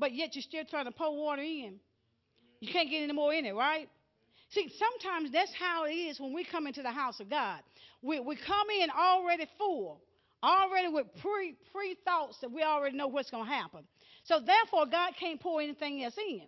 but yet you're still trying to pour water in. You can't get any more in it, right? See, sometimes that's how it is when we come into the house of God. We, we come in already full, already with pre pre thoughts that we already know what's going to happen. So therefore, God can't pour anything else in.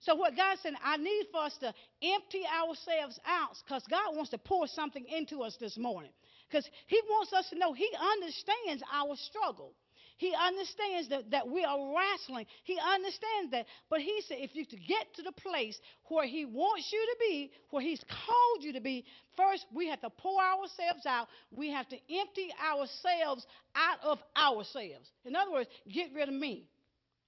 So what God said, I need for us to empty ourselves out because God wants to pour something into us this morning. Because He wants us to know He understands our struggle. He understands that, that we are wrestling. He understands that. But he said, if you to get to the place where he wants you to be, where he's called you to be, first we have to pour ourselves out. We have to empty ourselves out of ourselves. In other words, get rid of me.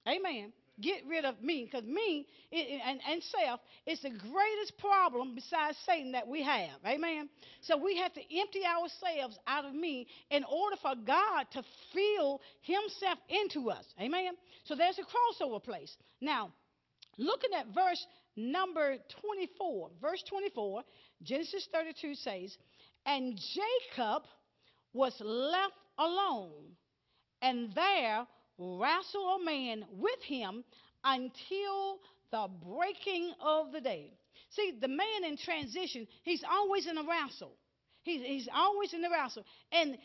Amen get rid of me because me and, and self is the greatest problem besides Satan that we have. Amen. So we have to empty ourselves out of me in order for God to fill Himself into us. Amen. So there's a crossover place. Now, looking at verse number 24, verse 24, Genesis 32 says, And Jacob was left alone, and there wrestle a man with him until the breaking of the day. See, the man in transition, he's always in a wrestle. He's, he's always in a wrestle. And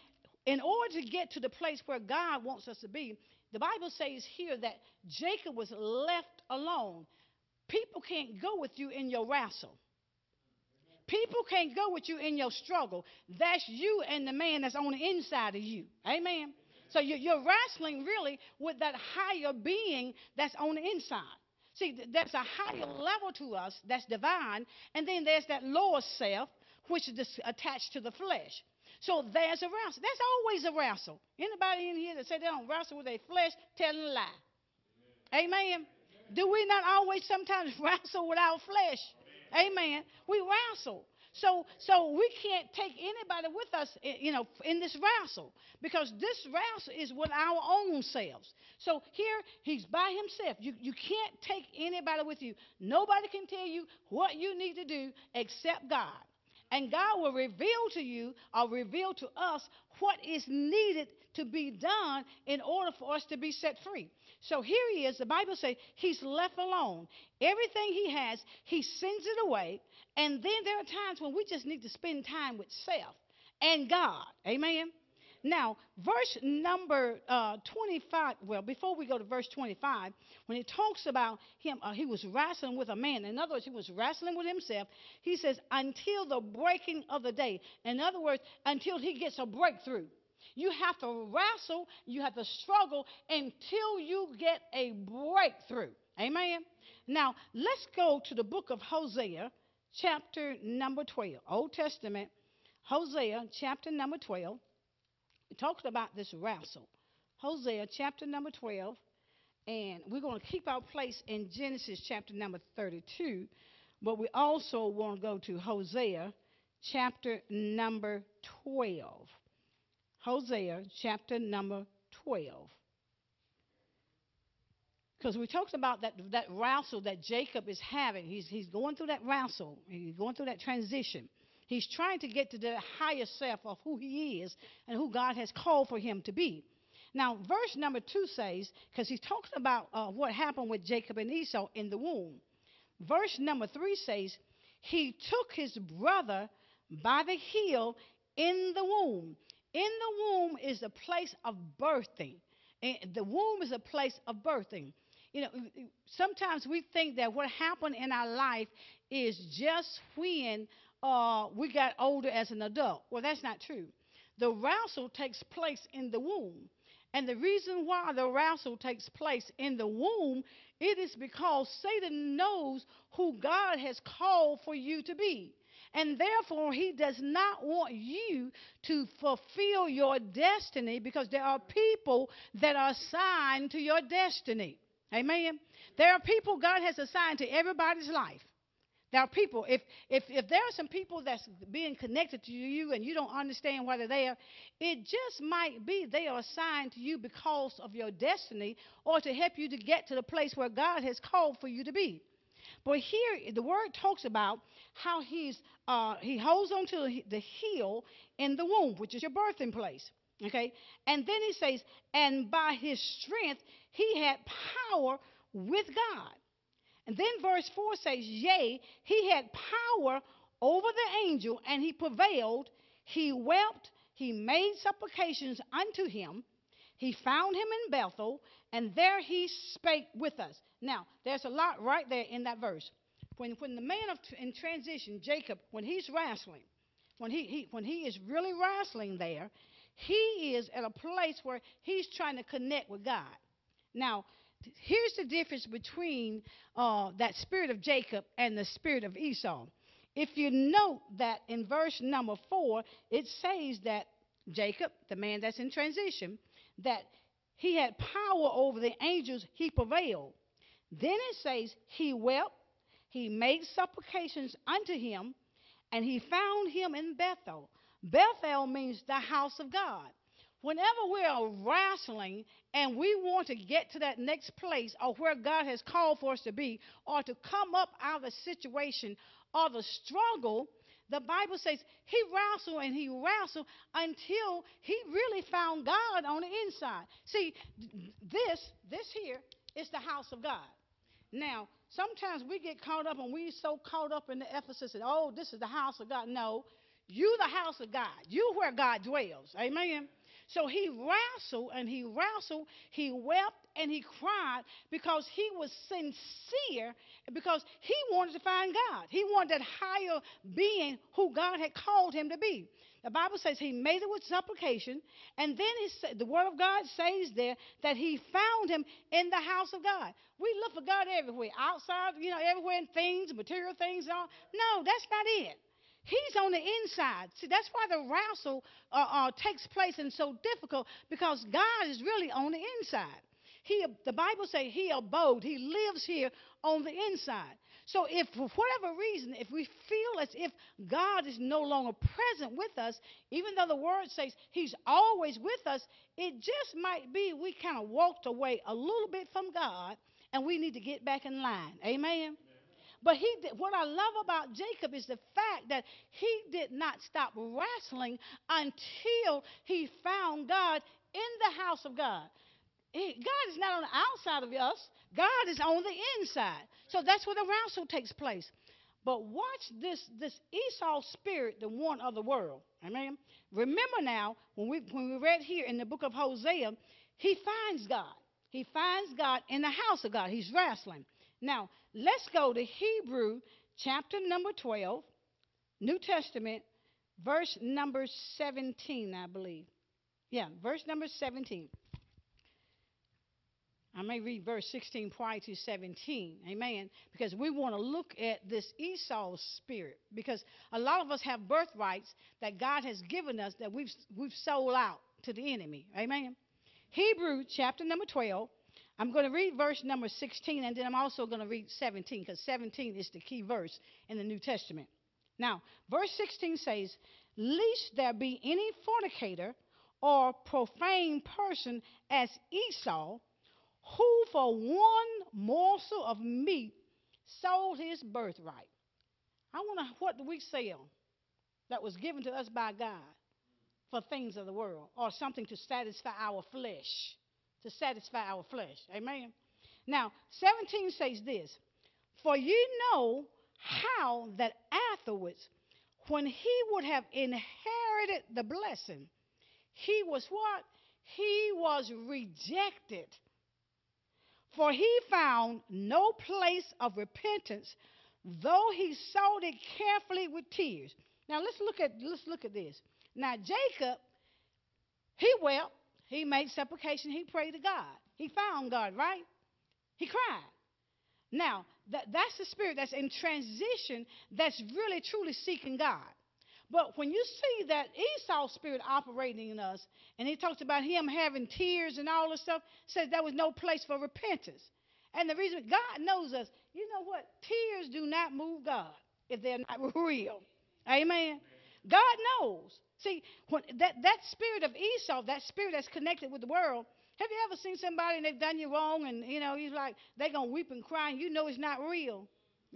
in order to get to the place where God wants us to be, the Bible says here that Jacob was left alone. People can't go with you in your wrestle. People can't go with you in your struggle. That's you and the man that's on the inside of you. Amen. So you're wrestling really with that higher being that's on the inside. See, there's a higher level to us that's divine, and then there's that lower self, which is attached to the flesh. So there's a wrestle. There's always a wrestle. Anybody in here that say they don't wrestle with their flesh, telling a lie. Amen. Amen. Do we not always sometimes wrestle with our flesh? Amen. We wrestle. So, so we can't take anybody with us, you know, in this wrestle because this wrestle is with our own selves. So here he's by himself. You, you can't take anybody with you. Nobody can tell you what you need to do except God. And God will reveal to you or reveal to us what is needed to be done in order for us to be set free. So here he is. The Bible says he's left alone. Everything he has, he sends it away. And then there are times when we just need to spend time with self and God. Amen. Now, verse number uh, 25, well, before we go to verse 25, when it talks about him, uh, he was wrestling with a man. In other words, he was wrestling with himself. He says, until the breaking of the day. In other words, until he gets a breakthrough. You have to wrestle, you have to struggle until you get a breakthrough. Amen. Now, let's go to the book of Hosea, chapter number 12. Old Testament, Hosea, chapter number 12. We talked about this wrestle. Hosea, chapter number 12. And we're going to keep our place in Genesis, chapter number 32. But we also want to go to Hosea, chapter number 12. Hosea chapter number 12. Because we talked about that, that wrestle that Jacob is having. He's, he's going through that wrestle, he's going through that transition. He's trying to get to the higher self of who he is and who God has called for him to be. Now, verse number two says, because he's talking about uh, what happened with Jacob and Esau in the womb. Verse number three says, He took his brother by the heel in the womb in the womb is a place of birthing. And the womb is a place of birthing. You know, sometimes we think that what happened in our life is just when uh, we got older as an adult. Well, that's not true. The wrestle takes place in the womb. And the reason why the wrestle takes place in the womb, it is because Satan knows who God has called for you to be. And therefore, he does not want you to fulfill your destiny because there are people that are assigned to your destiny. Amen. There are people God has assigned to everybody's life. There are people, if, if, if there are some people that's being connected to you and you don't understand why they're there, it just might be they are assigned to you because of your destiny or to help you to get to the place where God has called for you to be. But here, the word talks about how he's uh, he holds on to the heel in the womb, which is your birthing place. Okay, and then he says, and by his strength he had power with God. And then verse 4 says, Yea, he had power over the angel, and he prevailed. He wept, he made supplications unto him. He found him in Bethel, and there he spake with us. Now, there's a lot right there in that verse. When, when the man of, in transition, Jacob, when he's wrestling, when he, he, when he is really wrestling there, he is at a place where he's trying to connect with God. Now, here's the difference between uh, that spirit of Jacob and the spirit of Esau. If you note that in verse number four, it says that Jacob, the man that's in transition, that he had power over the angels, he prevailed. Then it says he wept, he made supplications unto him, and he found him in Bethel. Bethel means the house of God. Whenever we are wrestling and we want to get to that next place or where God has called for us to be, or to come up out of the situation or the struggle, the Bible says he wrestled and he wrestled until he really found God on the inside. See, this, this here is the house of God. Now, sometimes we get caught up and we so caught up in the edifice and oh, this is the house of God. No, you the house of God. You where God dwells. Amen. So he wrestled and he wrestled, he wept and he cried because he was sincere, because he wanted to find God. He wanted that higher being who God had called him to be. The Bible says he made it with supplication, and then he, the Word of God says there that he found him in the house of God. We look for God everywhere, outside, you know, everywhere in things, material things, all. No, that's not it. He's on the inside. See, that's why the wrestle uh, uh, takes place and so difficult because God is really on the inside. He, the Bible says he abode. He lives here on the inside. So if for whatever reason, if we feel as if God is no longer present with us, even though the word says he's always with us, it just might be we kind of walked away a little bit from God and we need to get back in line. Amen. But he did, what I love about Jacob is the fact that he did not stop wrestling until he found God in the house of God. God is not on the outside of us, God is on the inside. So that's where the wrestle takes place. But watch this, this Esau spirit, the one of the world. Amen. Remember now, when we when we read here in the book of Hosea, he finds God. He finds God in the house of God. He's wrestling. Now, let's go to Hebrew chapter number 12, New Testament, verse number 17, I believe. Yeah, verse number 17. I may read verse 16 prior to 17. Amen. Because we want to look at this Esau spirit. Because a lot of us have birthrights that God has given us that we've, we've sold out to the enemy. Amen. Hebrew chapter number 12, I'm going to read verse number 16, and then I'm also going to read 17, because 17 is the key verse in the New Testament. Now, verse 16 says, Lest there be any fornicator or profane person as Esau, who for one morsel of meat sold his birthright. I wonder what do we sell that was given to us by God for things of the world or something to satisfy our flesh to satisfy our flesh. Amen. Now, 17 says this For you know how that afterwards, when he would have inherited the blessing, he was what? He was rejected. For he found no place of repentance, though he sought it carefully with tears. Now let's look at let's look at this. Now Jacob, he wept he made supplication. He prayed to God. He found God, right? He cried. Now, that, that's the spirit that's in transition that's really truly seeking God. But when you see that Esau spirit operating in us, and he talks about him having tears and all this stuff, says there was no place for repentance. And the reason God knows us, you know what? Tears do not move God if they're not real. Amen. God knows. See, when that, that spirit of Esau, that spirit that's connected with the world, have you ever seen somebody and they've done you wrong and, you know, he's like, they're going to weep and cry and you know it's not real.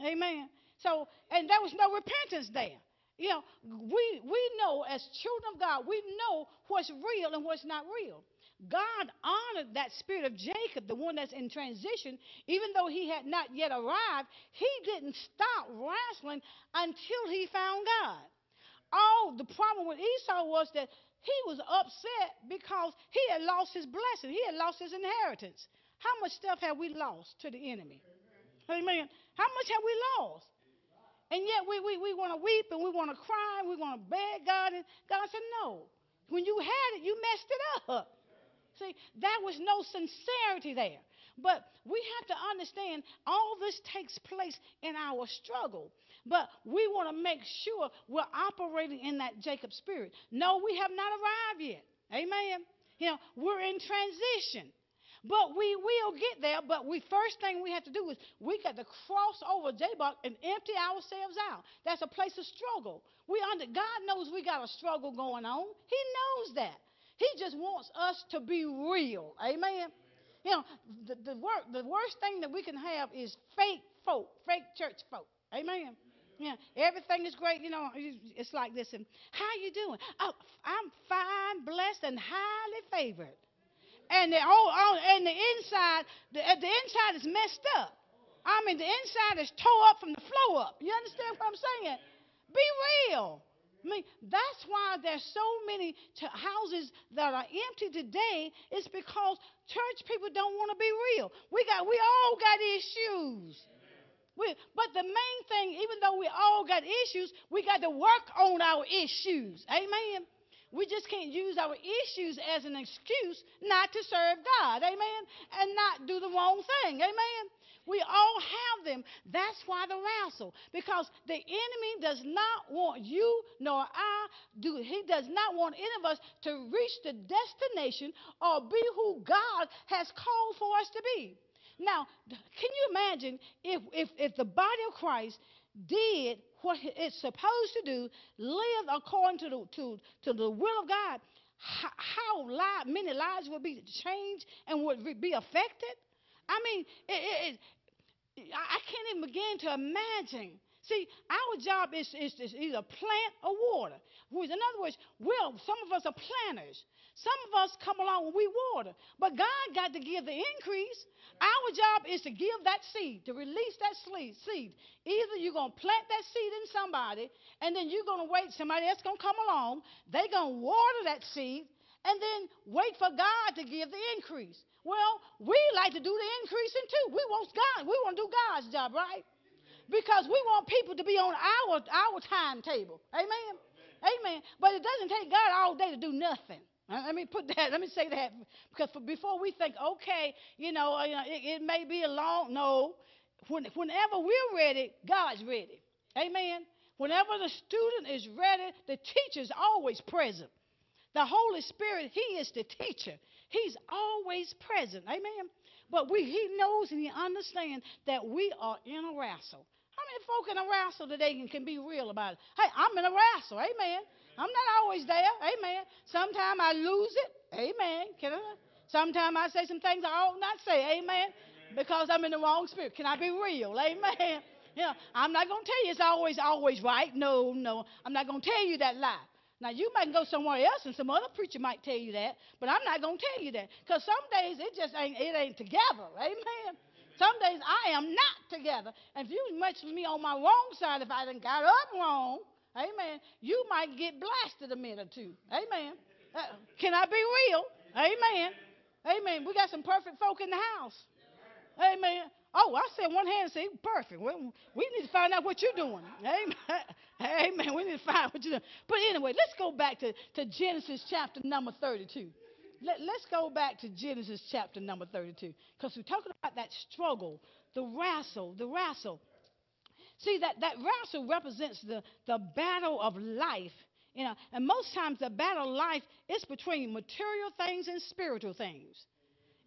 Amen. So, and there was no repentance there. You know, we, we know as children of God, we know what's real and what's not real. God honored that spirit of Jacob, the one that's in transition, even though he had not yet arrived. He didn't stop wrestling until he found God. All the problem with Esau was that he was upset because he had lost his blessing, he had lost his inheritance. How much stuff have we lost to the enemy? Amen. How much have we lost? And yet we, we, we want to weep and we want to cry and we want to beg God. And God said, No. When you had it, you messed it up. See, that was no sincerity there. But we have to understand all this takes place in our struggle. But we want to make sure we're operating in that Jacob spirit. No, we have not arrived yet. Amen. You know, we're in transition. But we will get there. But we first thing we have to do is we got to cross over Jabbok and empty ourselves out. That's a place of struggle. We under God knows we got a struggle going on. He knows that. He just wants us to be real. Amen. You know, the, the, the worst thing that we can have is fake folk, fake church folk. Amen. Yeah, everything is great. You know, it's like this. And how you doing? Oh, I'm fine, blessed, and highly favored and the oh and the inside, the, uh, the inside is messed up. I mean, the inside is tore up from the flow up. You understand what I'm saying? Be real. I mean, that's why there's so many t- houses that are empty today. It's because church people don't want to be real. We got, we all got issues. We, but the main thing, even though we all got issues, we got to work on our issues. Amen. We just can't use our issues as an excuse not to serve God. Amen. And not do the wrong thing. Amen. We all have them. That's why the wrestle. Because the enemy does not want you nor I do he does not want any of us to reach the destination or be who God has called for us to be. Now, can you imagine if if, if the body of Christ did what it's supposed to do, live according to the, to, to the will of God, how, how many lives would be changed and would be affected? I mean, it, it, it, I can't even begin to imagine See, our job is, is, is either plant or water. In other words, we're, some of us are planters. Some of us come along and we water. But God got to give the increase. Our job is to give that seed, to release that seed. Either you're going to plant that seed in somebody, and then you're going to wait, somebody else going to come along. They're going to water that seed, and then wait for God to give the increase. Well, we like to do the increasing too. We want God. We want to do God's job, right? Because we want people to be on our, our timetable. Amen? Amen. But it doesn't take God all day to do nothing. Uh, let me put that, let me say that because for, before we think, okay, you know, uh, it, it, may be a long, no. When, whenever we're ready, God's ready. Amen. Whenever the student is ready, the teacher is always present. The Holy Spirit, He is the teacher. He's always present. Amen. But we, He knows and He understands that we are in a wrestle. How many folk in a wrestle today can, can be real about it? Hey, I'm in a wrestle. Amen. I'm not always there. Amen. Sometimes I lose it. Amen. Can I? Sometimes I say some things I ought not say. Amen. Because I'm in the wrong spirit. Can I be real? Amen. You know, I'm not going to tell you it's always, always right. No, no. I'm not going to tell you that lie. Now, you might go somewhere else and some other preacher might tell you that, but I'm not going to tell you that. Because some days it just ain't, it ain't together. Amen. Some days I am not together. And if you mention me on my wrong side, if I done got up wrong, amen, you might get blasted a minute or two. Amen. Uh, can I be real? Amen. Amen. We got some perfect folk in the house. Amen. Oh, I said one hand say perfect. Well, we need to find out what you're doing. Amen. Amen. We need to find what you're doing. But anyway, let's go back to, to Genesis chapter number 32 let, us go back to Genesis chapter number 32 because we're talking about that struggle, the wrestle, the wrestle. See, that, that wrestle represents the, the battle of life. You know, and most times the battle of life is between material things and spiritual things.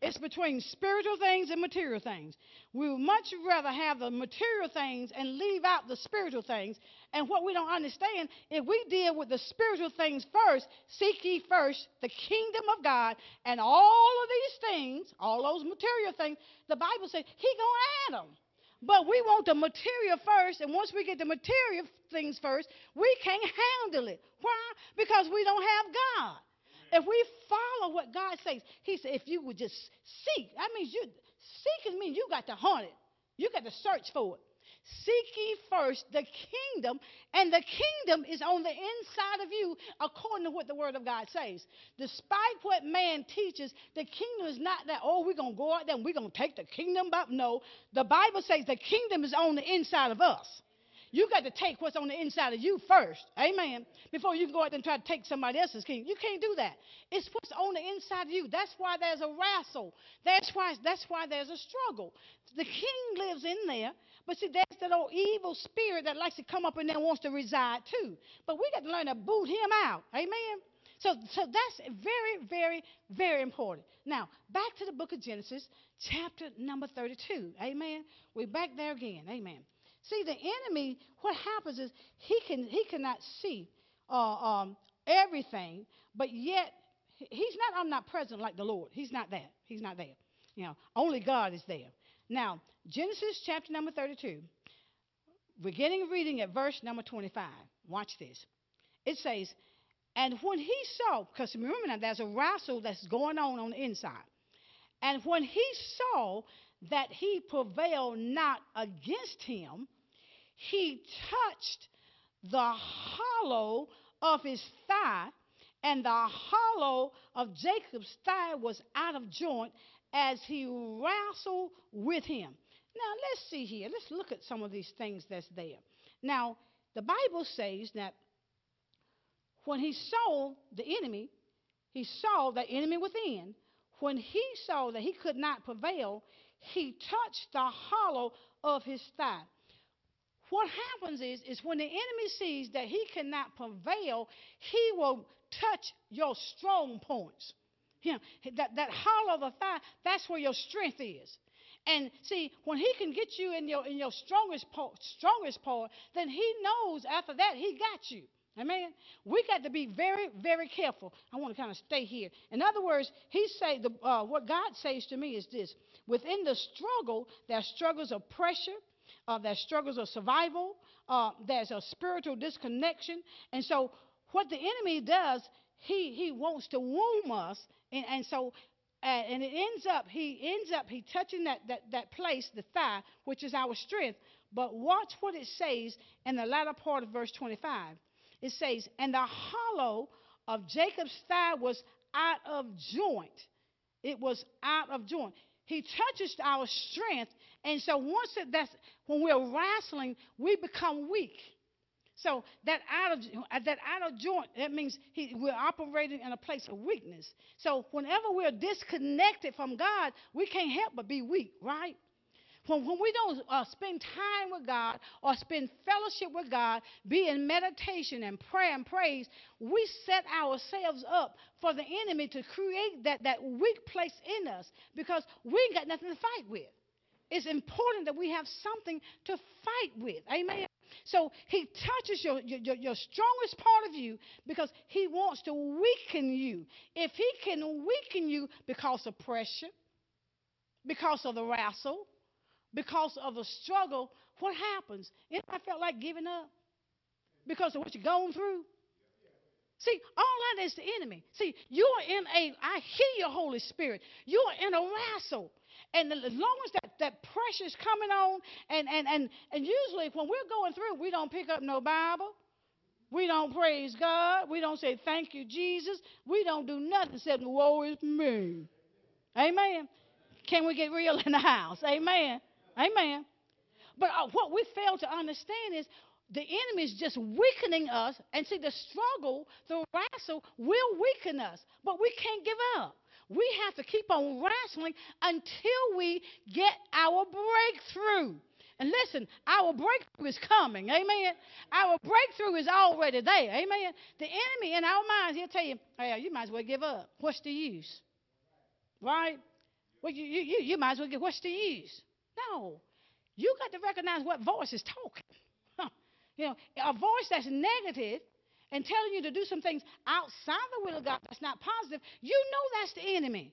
It's between spiritual things and material things. We would much rather have the material things and leave out the spiritual things. And what we don't understand, if we deal with the spiritual things first, seek ye first the kingdom of God and all of these things, all those material things, the Bible says He gonna add them. But we want the material first, and once we get the material things first, we can't handle it. Why? Because we don't have God. If we follow what God says, He said, if you would just seek, that means you seeking means you got to hunt it. You got to search for it. Seek ye first the kingdom, and the kingdom is on the inside of you, according to what the word of God says. Despite what man teaches, the kingdom is not that, oh, we're going to go out there and we're going to take the kingdom back. No, the Bible says the kingdom is on the inside of us. You got to take what's on the inside of you first. Amen. Before you can go out and try to take somebody else's kingdom. You can't do that. It's what's on the inside of you. That's why there's a wrestle. That's why, that's why there's a struggle. The king lives in there, but see, there's that old evil spirit that likes to come up in there and wants to reside too. But we got to learn to boot him out. Amen. So, so that's very, very, very important. Now, back to the book of Genesis, chapter number 32. Amen. We're back there again. Amen. See, the enemy, what happens is he can he cannot see uh, um, everything, but yet he's not omnipresent like the Lord. He's not that. He's not there. You know, only God is there. Now, Genesis chapter number 32, beginning reading at verse number 25. Watch this. It says, And when he saw, because remember now, there's a wrestle that's going on on the inside. And when he saw that he prevailed not against him, he touched the hollow of his thigh, and the hollow of Jacob's thigh was out of joint as he wrestled with him. Now, let's see here. Let's look at some of these things that's there. Now, the Bible says that when he saw the enemy, he saw the enemy within. When he saw that he could not prevail, he touched the hollow of his thigh. What happens is, is when the enemy sees that he cannot prevail, he will touch your strong points. Know, that, that hollow of the thigh, that's where your strength is. And see, when he can get you in your in your strongest part, strongest part, then he knows after that he got you. Amen. We got to be very, very careful. I want to kind of stay here. In other words, he say the uh, what God says to me is this: within the struggle, there's struggles of pressure, uh, there's struggles of survival, uh, there's a spiritual disconnection, and so what the enemy does, he he wants to wound us, and, and so and it ends up he ends up he touching that, that that place the thigh which is our strength but watch what it says in the latter part of verse 25 it says and the hollow of jacob's thigh was out of joint it was out of joint he touches our strength and so once it, that's when we're wrestling we become weak so that out of that out of joint, that means he, we're operating in a place of weakness. So whenever we're disconnected from God, we can't help but be weak, right? When, when we don't uh, spend time with God or spend fellowship with God, be in meditation and prayer and praise, we set ourselves up for the enemy to create that, that weak place in us because we ain't got nothing to fight with. It's important that we have something to fight with. Amen. So he touches your, your, your, strongest part of you because he wants to weaken you. If he can weaken you because of pressure, because of the wrestle, because of the struggle, what happens? And I felt like giving up because of what you're going through. See, all that is the enemy. See, you're in a, I hear your Holy Spirit. You're in a wrestle. And as long as that, that pressure's coming on, and, and, and, and usually when we're going through, we don't pick up no Bible. We don't praise God. We don't say, Thank you, Jesus. We don't do nothing except, Woe is me. Amen. Can we get real in the house? Amen. Amen. But uh, what we fail to understand is the enemy is just weakening us. And see, the struggle, the wrestle will weaken us. But we can't give up. We have to keep on wrestling until we get our breakthrough. And listen, our breakthrough is coming. Amen. Our breakthrough is already there. Amen. The enemy in our minds, he'll tell you, hey, you might as well give up. What's the use? Right? Well, you, you, you might as well get, what's the use? No. You got to recognize what voice is talking. You know, a voice that's negative and telling you to do some things outside the will of God that's not positive, you know that's the enemy.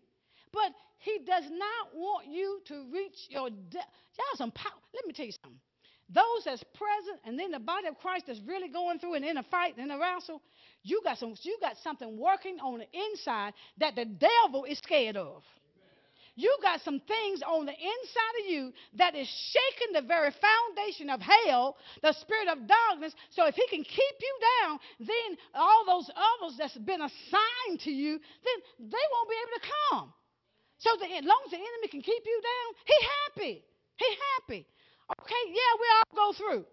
But he does not want you to reach your de- y'all some power. Let me tell you something. those that's present and then the body of Christ that's really going through and in a fight and a wrestle, you got some you got something working on the inside that the devil is scared of. You got some things on the inside of you that is shaking the very foundation of hell, the spirit of darkness. So if he can keep you down, then all those others that's been assigned to you, then they won't be able to come. So the, as long as the enemy can keep you down, he happy. He happy. Okay, yeah, we all go through.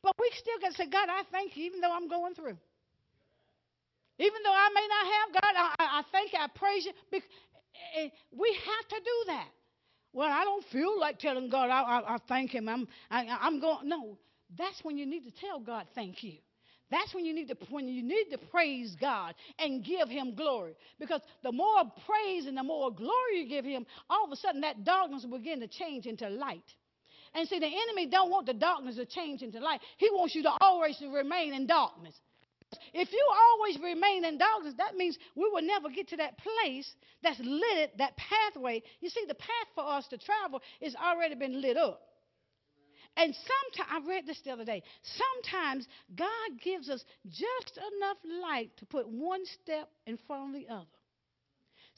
But we still to say, God, I thank you even though I'm going through. Even though I may not have, God, I, I thank you, I praise you. Eh, we have to do that. Well, I don't feel like telling God I, I, I thank Him. I'm, I, am i am going. No, that's when you need to tell God thank you. That's when you need to when you need to praise God and give Him glory. Because the more praise and the more glory you give Him, all of a sudden that darkness will begin to change into light. And see, the enemy don't want the darkness to change into light. He wants you to always remain in darkness. If you always remain in darkness, that means we will never get to that place that's lit, that pathway. You see, the path for us to travel is already been lit up. And sometimes, I read this the other day, sometimes God gives us just enough light to put one step in front of the other.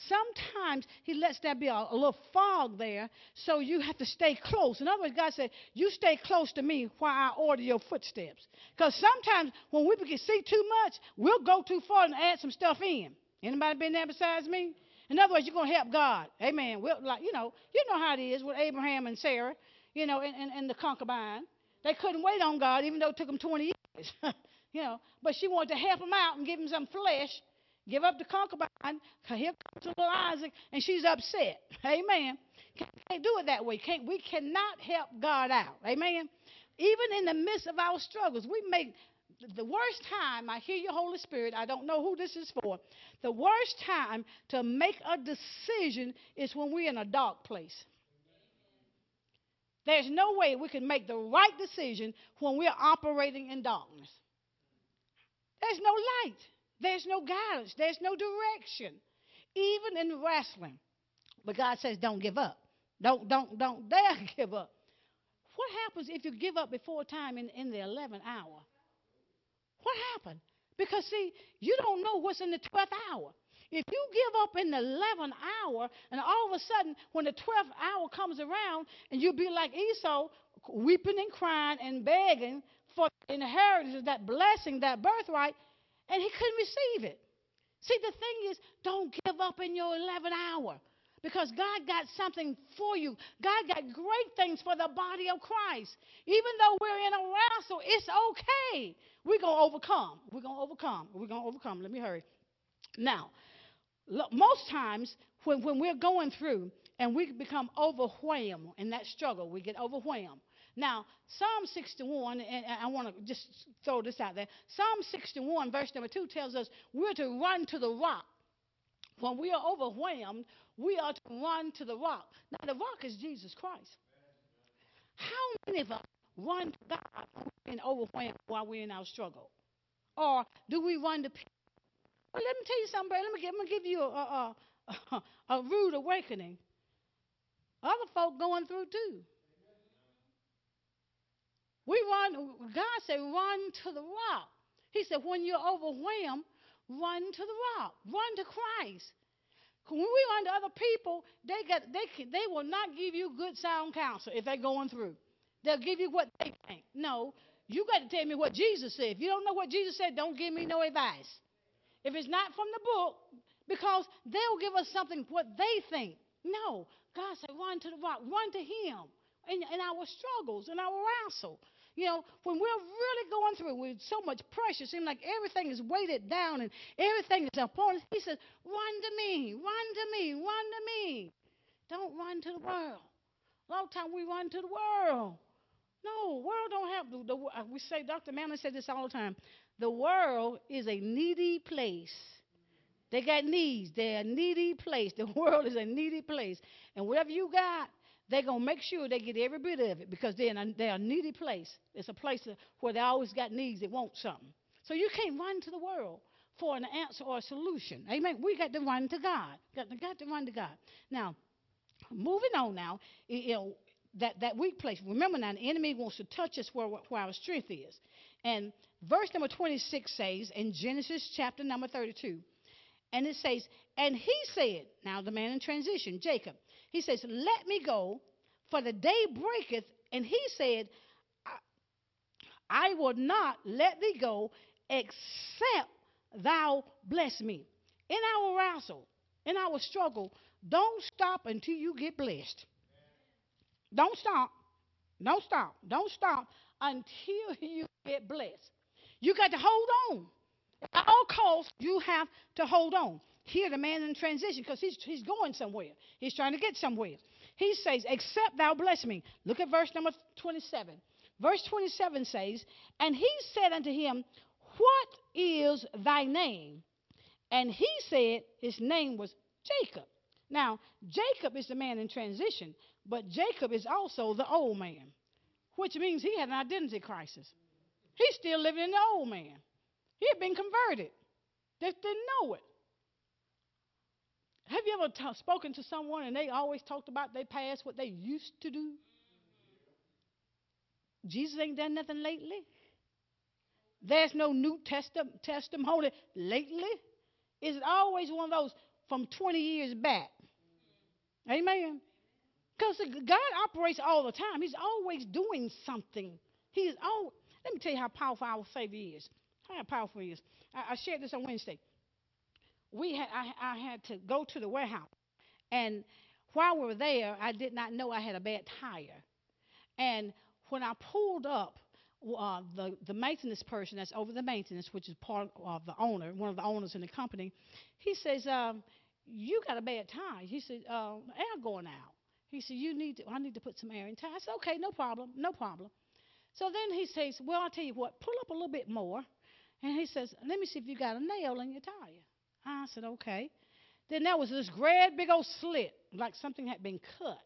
Sometimes he lets there be a, a, little fog there, so you have to stay close. In other words, God said, You stay close to me while I order your footsteps. Because sometimes when we can see too much, we'll go too far and add some stuff in. Anybody been there besides me? In other words, you're going to help God. Amen. We'll, like, you know, you know how it is with Abraham and Sarah, you know, and, and, and the concubine. They couldn't wait on God, even though it took them 20 years. you know, but she wanted to help him out and give him some flesh Give up the concubine. Here comes little Isaac, and she's upset. Amen. Can't, do it that way. Can't, we cannot help God out. Amen. Even in the midst of our struggles, we make the worst time, I hear your Holy Spirit, I don't know who this is for. The worst time to make a decision is when we're in a dark place. There's no way we can make the right decision when we're operating in darkness. There's no light. There's no guidance, there's no direction, even in wrestling. But God says, don't give up. Don't, don't, don't dare give up. What happens if you give up before time in, in the 11th hour? What happened? Because, see, you don't know what's in the 12th hour. If you give up in the 11th hour, and all of a sudden, when the 12th hour comes around, and you be like Esau, weeping and crying and begging for inheritance, that blessing, that birthright, and he couldn't receive it. See, the thing is, don't give up in your 11 hour because God got something for you. God got great things for the body of Christ. Even though we're in a wrestle, it's okay. We're going to overcome. We're going to overcome. We're going to overcome. Let me hurry. Now, look, most times when, when we're going through and we become overwhelmed in that struggle, we get overwhelmed. Now, Psalm 61, and I want to just throw this out there. Psalm 61, verse number 2 tells us we're to run to the rock. When we are overwhelmed, we are to run to the rock. Now, the rock is Jesus Christ. How many of us run to God when overwhelmed while we're in our struggle? Or do we run to people? Well, let me tell you something. Let me, let me give you a, a, a, a rude awakening. Other folk going through too. We run, God said, run to the rock. He said, when you're overwhelmed, run to the rock, run to Christ. When we run to other people, they, get, they, can, they will not give you good sound counsel if they're going through. They'll give you what they think. No, you got to tell me what Jesus said. If you don't know what Jesus said, don't give me no advice. If it's not from the book, because they'll give us something what they think. No, God said, run to the rock, run to Him in, in our struggles, in our wrestle. You know, when we're really going through with so much pressure, it seems like everything is weighted down and everything is upon us. He says, Run to me, run to me, run to me. Don't run to the world. A lot of time we run to the world. No, world don't have the, the uh, we say Dr. Manley said this all the time. The world is a needy place. They got needs. They're a needy place. The world is a needy place. And whatever you got, they're going to make sure they get every bit of it because they're, in a, they're a needy place. It's a place where they always got needs. They want something. So you can't run to the world for an answer or a solution. Amen. We got to run to God. Got to, got to run to God. Now, moving on now, you know, that, that weak place. Remember now, the enemy wants to touch us where, where our strength is. And verse number 26 says in Genesis chapter number 32, and it says, And he said, now the man in transition, Jacob, he says, Let me go, for the day breaketh. And he said, I, will not let thee go except thou bless me. In our wrestle, in our struggle, don't stop until you get blessed. Don't stop. Don't stop. Don't stop until you get blessed. You got to hold on. At all costs, you have to hold on. Here, the man in transition, because he's, he's going somewhere. He's trying to get somewhere. He says, Except thou bless me. Look at verse number 27. Verse 27 says, And he said unto him, What is thy name? And he said, His name was Jacob. Now, Jacob is the man in transition, but Jacob is also the old man, which means he had an identity crisis. He's still living in the old man. He had been converted, just didn't know it. Have you ever t- spoken to someone and they always talked about their past, what they used to do? Jesus ain't done nothing lately. There's no New Testament testimony lately. It's always one of those from 20 years back. Amen. Because God operates all the time. He's always doing something. He's all. Let me tell you how powerful our Savior is. How powerful he is. I, I shared this on Wednesday. We had I, I had to go to the warehouse, and while we were there, I did not know I had a bad tire. And when I pulled up, uh, the the maintenance person that's over the maintenance, which is part of the owner, one of the owners in the company, he says, um, "You got a bad tire." He said, uh, "Air going out." He said, "You need to. I need to put some air in tire." I said, "Okay, no problem, no problem." So then he says, "Well, I'll tell you what. Pull up a little bit more." And he says, Let me see if you got a nail in your tire. I said, Okay. Then there was this great big old slit, like something had been cut.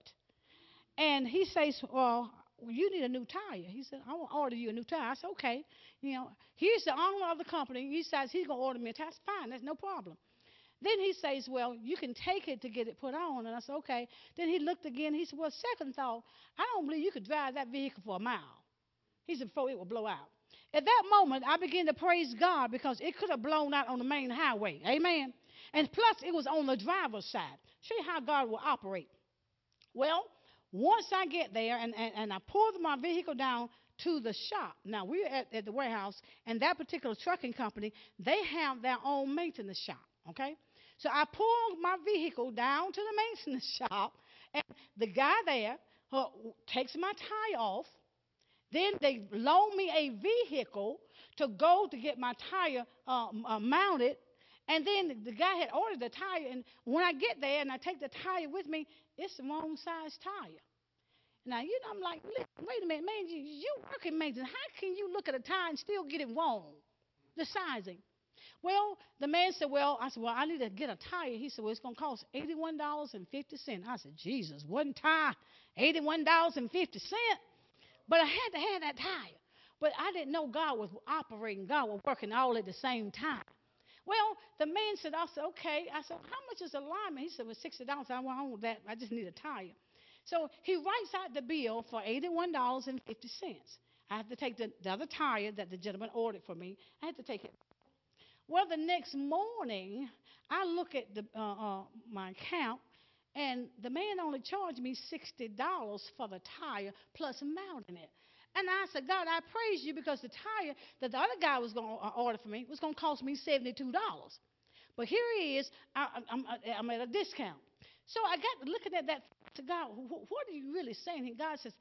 And he says, Well, you need a new tire. He said, I want to order you a new tire. I said, Okay. You know, he's the owner of the company. He says he's going to order me a tire. That's fine. That's no problem. Then he says, Well, you can take it to get it put on. And I said, Okay. Then he looked again. He said, Well, second thought, I don't believe you could drive that vehicle for a mile. He said, Before it will blow out. At that moment, I began to praise God because it could have blown out on the main highway. Amen. And plus, it was on the driver's side. See how God will operate. Well, once I get there and, and, and I pulled my vehicle down to the shop. Now, we're at, at the warehouse, and that particular trucking company, they have their own maintenance shop. Okay? So I pulled my vehicle down to the maintenance shop, and the guy there uh, takes my tie off then they loaned me a vehicle to go to get my tire uh, uh, mounted. And then the guy had ordered the tire. And when I get there and I take the tire with me, it's the wrong size tire. Now, you know, I'm like, wait a minute, man, you, you working maintenance. How can you look at a tire and still get it wrong? The sizing. Well, the man said, Well, I said, Well, I need to get a tire. He said, Well, it's going to cost $81.50. I said, Jesus, one tire, $81.50. But I had to have that tire. But I didn't know God was operating, God was working all at the same time. Well, the man said, I said, okay. I said, how much is a lineman? He said, well, $60. I want that. I just need a tire. So he writes out the bill for $81.50. I have to take the, the other tire that the gentleman ordered for me. I had to take it. Well, the next morning, I look at the, uh, uh, my account, and the man only charged me $60 for the tire plus mounting it. And I said, God, I praise you because the tire that the other guy was going to uh, order for me was going to cost me $72. But here he is, I, I'm, I'm at a discount. So I got looking at that to God, what are you really saying? And God says,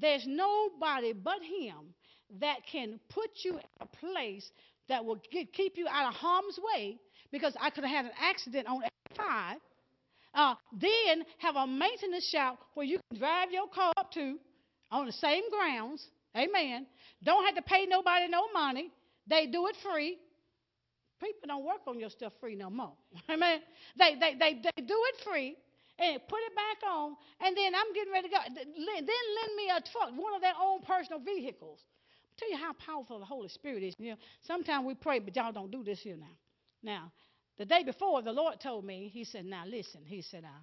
there's nobody but him that can put you in a place that will get, keep you out of harm's way because I could have had an accident on 5 uh, then have a maintenance shop where you can drive your car up to on the same grounds. Amen. Don't have to pay nobody no money. They do it free. People don't work on your stuff free no more. Amen. They, they, they, they do it free and put it back on, and then I'm getting ready to go. Then lend me a truck, one of their own personal vehicles. I'll tell you how powerful the Holy Spirit is. You know, sometimes we pray, but y'all don't do this here now. Now, the day before, the Lord told me, He said, Now listen, He said, uh,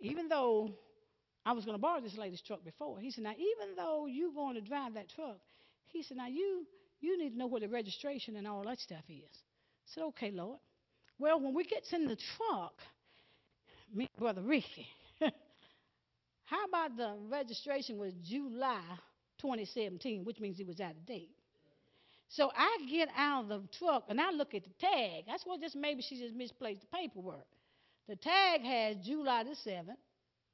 even though I was going to borrow this lady's truck before. He said, now, even though you're going to drive that truck, he said, now, you, you need to know where the registration and all that stuff is. I said, okay, Lord. Well, when we get in the truck, me Brother Ricky, how about the registration was July 2017, which means it was out of date. So I get out of the truck and I look at the tag. That's what just maybe she just misplaced the paperwork. The tag has July the 7th,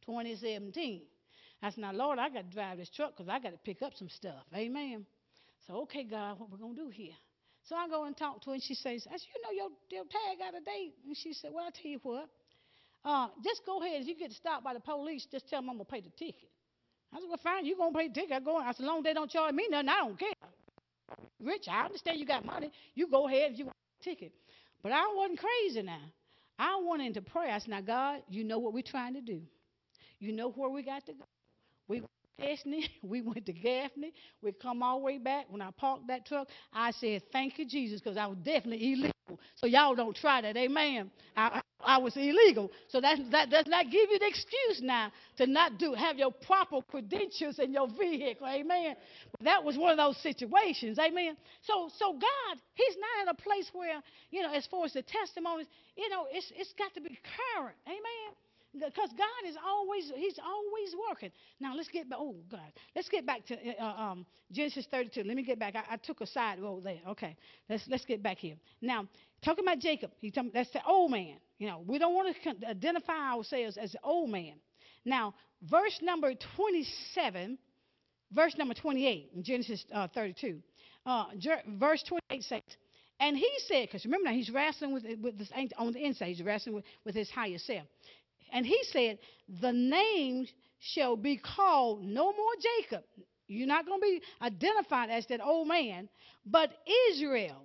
2017. I said, now, Lord, I got to drive this truck because I got to pick up some stuff. Amen. So, okay, God, what we're going to do here? So I go and talk to her, and she says, I said, you know your, your tag out of date. And she said, well, I'll tell you what. Uh, just go ahead. If you get stopped by the police, just tell them I'm going to pay the ticket. I said, well, fine, you're going to pay the ticket. I go, I said, long as they don't charge me nothing, I don't care. Rich, I understand you got money. You go ahead if you want a ticket. But I wasn't crazy now. I went into prayer. I said, now, God, you know what we're trying to do. You know where we got to go. We Gaffney, we went to Gaffney. We come all the way back. When I parked that truck, I said, thank you, Jesus, because I was definitely illegal. So y'all don't try that. Amen. I, I was illegal. So that, that does not give you the excuse now to not do have your proper credentials in your vehicle. Amen. That was one of those situations. Amen. So so God, He's not at a place where, you know, as far as the testimonies, you know, it's it's got to be current. Amen. Because God is always, He's always working. Now let's get back. Oh God, let's get back to uh, um, Genesis 32. Let me get back. I, I, took a side road there. Okay, let's let's get back here. Now talking about Jacob, he talking, that's the old man. You know, we don't want to identify ourselves as the old man. Now, verse number 27, verse number 28 in Genesis uh, 32. Uh, verse 28 says, and he said, because remember now, he's wrestling with, with this on the inside, he's wrestling with, with his higher self. And he said, The name shall be called no more Jacob. You're not going to be identified as that old man, but Israel.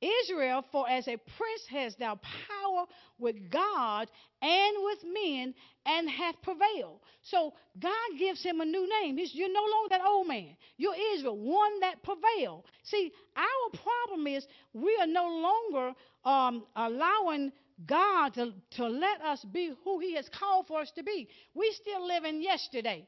Israel, for as a prince has thou power with God and with men, and hath prevailed. So God gives him a new name. He's, you're no longer that old man. You're Israel, one that prevailed. See, our problem is we are no longer um, allowing God to, to let us be who He has called for us to be. We still live in yesterday.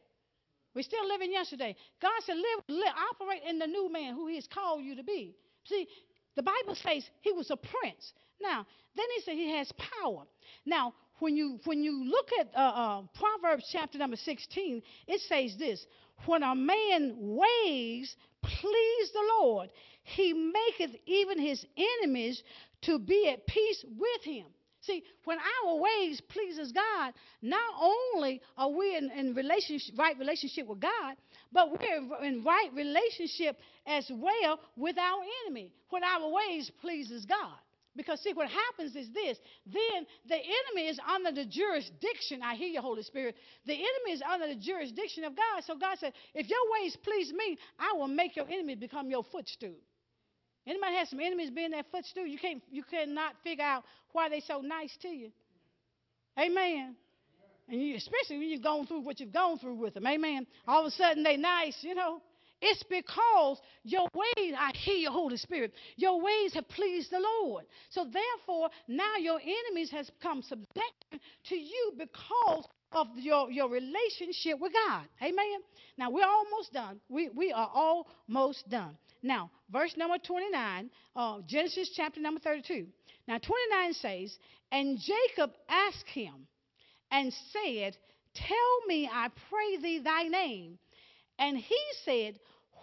We still live in yesterday. God said, live, live, operate in the new man who He has called you to be. See, the Bible says He was a prince. Now, then He said He has power. Now, when you when you look at uh, uh, Proverbs chapter number 16, it says this: When a man ways please the Lord, he maketh even his enemies to be at peace with him. See, when our ways pleases God, not only are we in, in relationship, right relationship with God, but we're in right relationship as well with our enemy. When our ways pleases God. Because see, what happens is this: then the enemy is under the jurisdiction. I hear you, Holy Spirit. The enemy is under the jurisdiction of God. So God said, if your ways please me, I will make your enemy become your footstool. Anybody has some enemies being their footstool? You can't you cannot figure out why they so nice to you. Amen. And you, especially when you've gone through what you've gone through with them. Amen. All of a sudden they nice, you know. It's because your ways, I hear your Holy Spirit, your ways have pleased the Lord. So therefore, now your enemies has come subject to you because of your, your relationship with God. Amen. Now we're almost done. We, we are almost done. Now, verse number 29, uh, Genesis chapter number 32. Now, 29 says, And Jacob asked him and said, Tell me, I pray thee, thy name. And he said,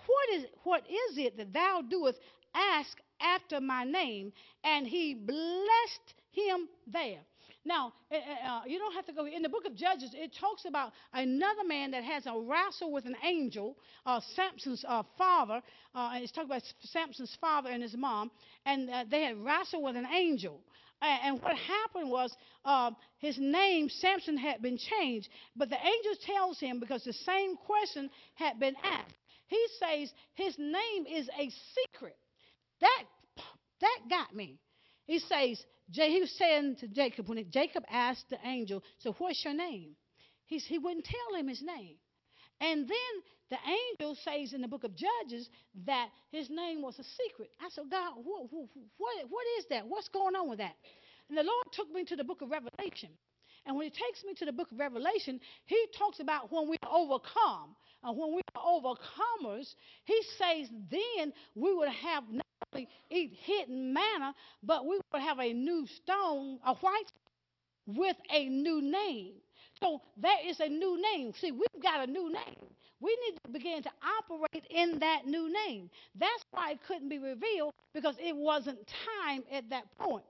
What is, what is it that thou doest? Ask after my name. And he blessed him there. Now, eh, eh, uh, you don't have to go in the book of Judges. It talks about another man that has a wrestle with an angel, uh, Samson's uh, father. Uh, and it's talking about Samson's father and his mom, and uh, they had wrestled with an angel. And what happened was uh, his name, Samson, had been changed, but the angel tells him because the same question had been asked. He says his name is a secret. That that got me. He says he was saying to Jacob, when Jacob asked the angel, So what's your name? He, he wouldn't tell him his name. And then the angel says in the book of Judges that his name was a secret. I said, God, what, what, what is that? What's going on with that? And the Lord took me to the book of Revelation. And when he takes me to the book of Revelation, he talks about when we are overcome. And when we are overcomers, he says then we would have eat hidden manna, but we would have a new stone, a white with a new name. So there is a new name. See, we've got a new name. We need to begin to operate in that new name. That's why it couldn't be revealed because it wasn't time at that point.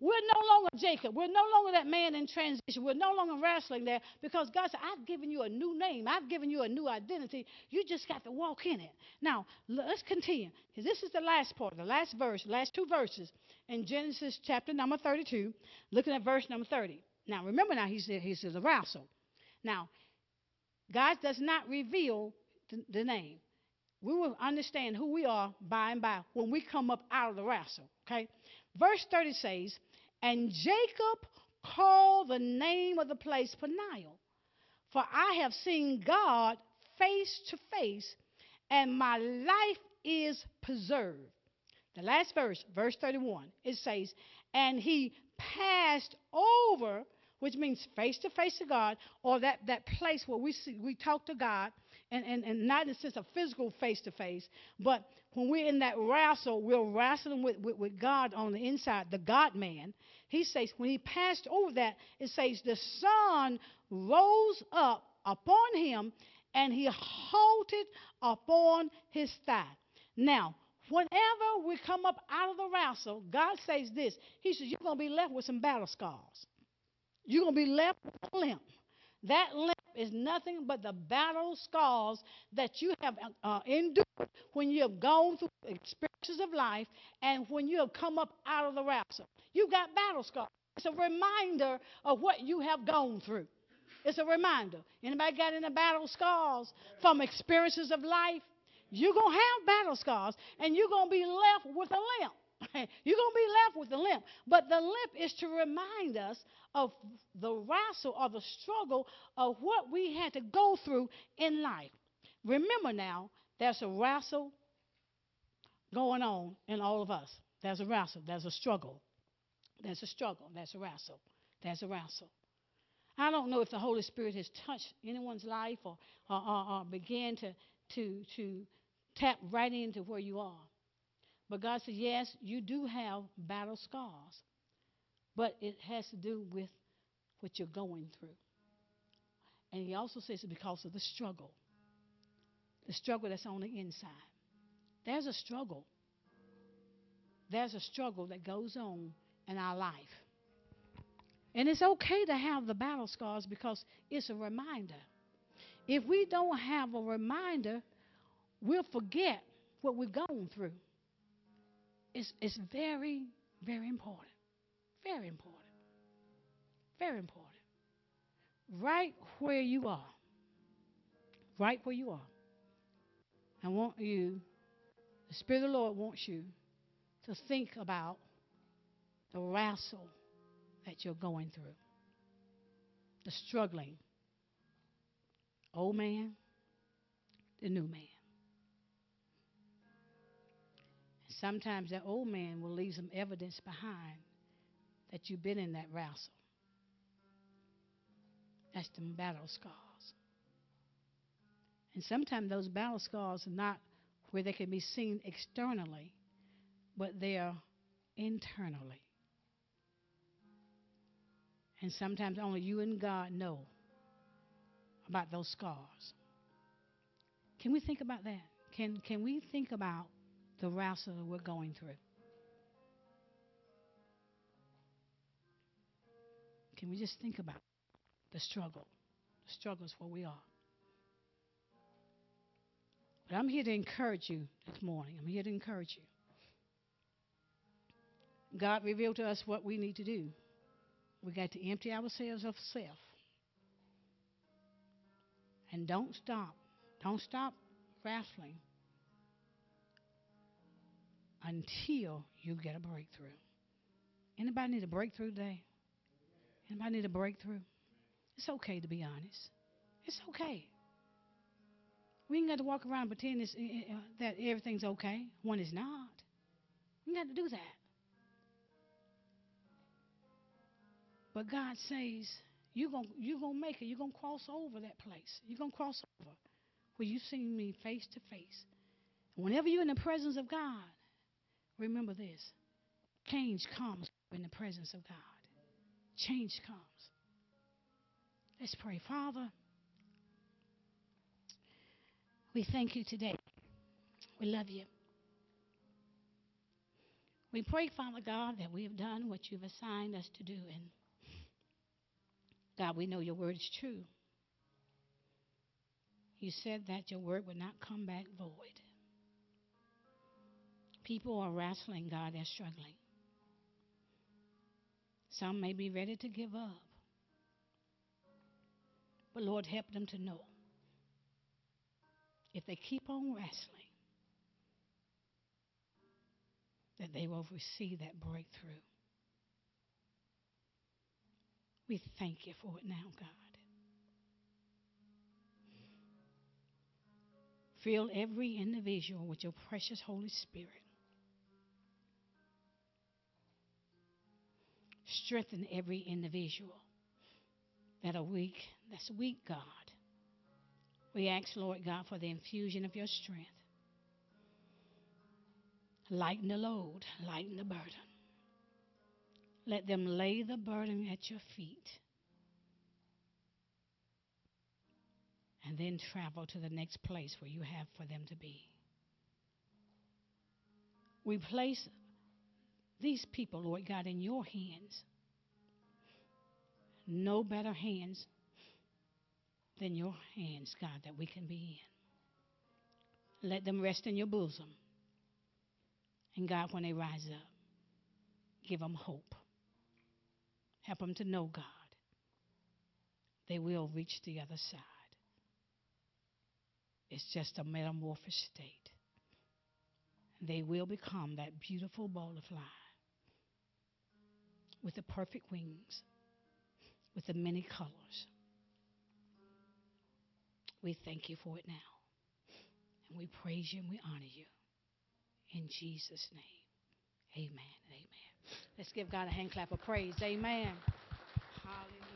We're no longer Jacob. We're no longer that man in transition. We're no longer wrestling there because God said, I've given you a new name. I've given you a new identity. You just got to walk in it. Now, let's continue. This is the last part, the last verse, last two verses in Genesis chapter number 32, looking at verse number 30. Now, remember now, he said, he says, arousal. Now, God does not reveal the, the name. We will understand who we are by and by when we come up out of the wrestle. Okay? Verse 30 says, And Jacob called the name of the place Peniel, for I have seen God face to face, and my life is preserved. The last verse, verse 31, it says, And he passed over which means face to face to God, or that, that place where we see, we talk to God, and, and, and not in the sense of physical face to face, but when we're in that wrestle, we're wrestling with, with, with God on the inside, the God man. He says, when he passed over that, it says, the sun rose up upon him, and he halted upon his thigh. Now, whenever we come up out of the wrestle, God says this He says, You're going to be left with some battle scars. You're going to be left with a limp. That limp is nothing but the battle scars that you have uh, endured when you have gone through experiences of life and when you have come up out of the wrestle. You've got battle scars. It's a reminder of what you have gone through. It's a reminder. Anybody got any battle scars from experiences of life? You're going to have battle scars and you're going to be left with a limp. You're going to be left with the limp. But the limp is to remind us of the wrestle or the struggle of what we had to go through in life. Remember now, there's a wrestle going on in all of us. There's a wrestle, there's a struggle. There's a struggle, there's a wrestle, there's a wrestle. I don't know if the Holy Spirit has touched anyone's life or, or, or, or began to, to, to tap right into where you are. But God says, yes, you do have battle scars, but it has to do with what you're going through. And He also says it's because of the struggle, the struggle that's on the inside. There's a struggle. There's a struggle that goes on in our life. And it's okay to have the battle scars because it's a reminder. If we don't have a reminder, we'll forget what we've gone through. It's, it's very, very important. Very important. Very important. Right where you are. Right where you are. I want you, the Spirit of the Lord wants you to think about the wrestle that you're going through, the struggling. Old man, the new man. Sometimes that old man will leave some evidence behind that you've been in that wrestle. That's the battle scars. And sometimes those battle scars are not where they can be seen externally, but they are internally. And sometimes only you and God know about those scars. Can we think about that? Can, can we think about the wrestle we're going through. Can we just think about the struggle? The struggle is where we are. But I'm here to encourage you this morning. I'm here to encourage you. God revealed to us what we need to do. We got to empty ourselves of self. And don't stop. Don't stop wrestling until you get a breakthrough. Anybody need a breakthrough today? Anybody need a breakthrough? It's okay to be honest. It's okay. We ain't got to walk around and pretend uh, that everything's okay when it's not. We got to do that. But God says you're going you're gonna make it. You're going to cross over that place. You're going to cross over where you've seen me face to face. Whenever you're in the presence of God, remember this change comes in the presence of God. Change comes. Let's pray. Father, we thank you today. We love you. We pray, Father God, that we have done what you've assigned us to do. And God, we know your word is true. You said that your word would not come back void. People are wrestling, God, they're struggling. Some may be ready to give up. But Lord, help them to know if they keep on wrestling, that they will receive that breakthrough. We thank you for it now, God. Fill every individual with your precious Holy Spirit. Strengthen every individual that are weak, that's weak, God. We ask, Lord God, for the infusion of your strength. Lighten the load, lighten the burden. Let them lay the burden at your feet and then travel to the next place where you have for them to be. We place these people, Lord God, in your hands. No better hands than your hands, God, that we can be in. Let them rest in your bosom. And God, when they rise up, give them hope. Help them to know, God, they will reach the other side. It's just a metamorphosed state. They will become that beautiful butterfly with the perfect wings, with the many colors. We thank you for it now. And we praise you and we honor you. In Jesus' name. Amen. Amen. Let's give God a hand clap of praise. Amen. Hallelujah.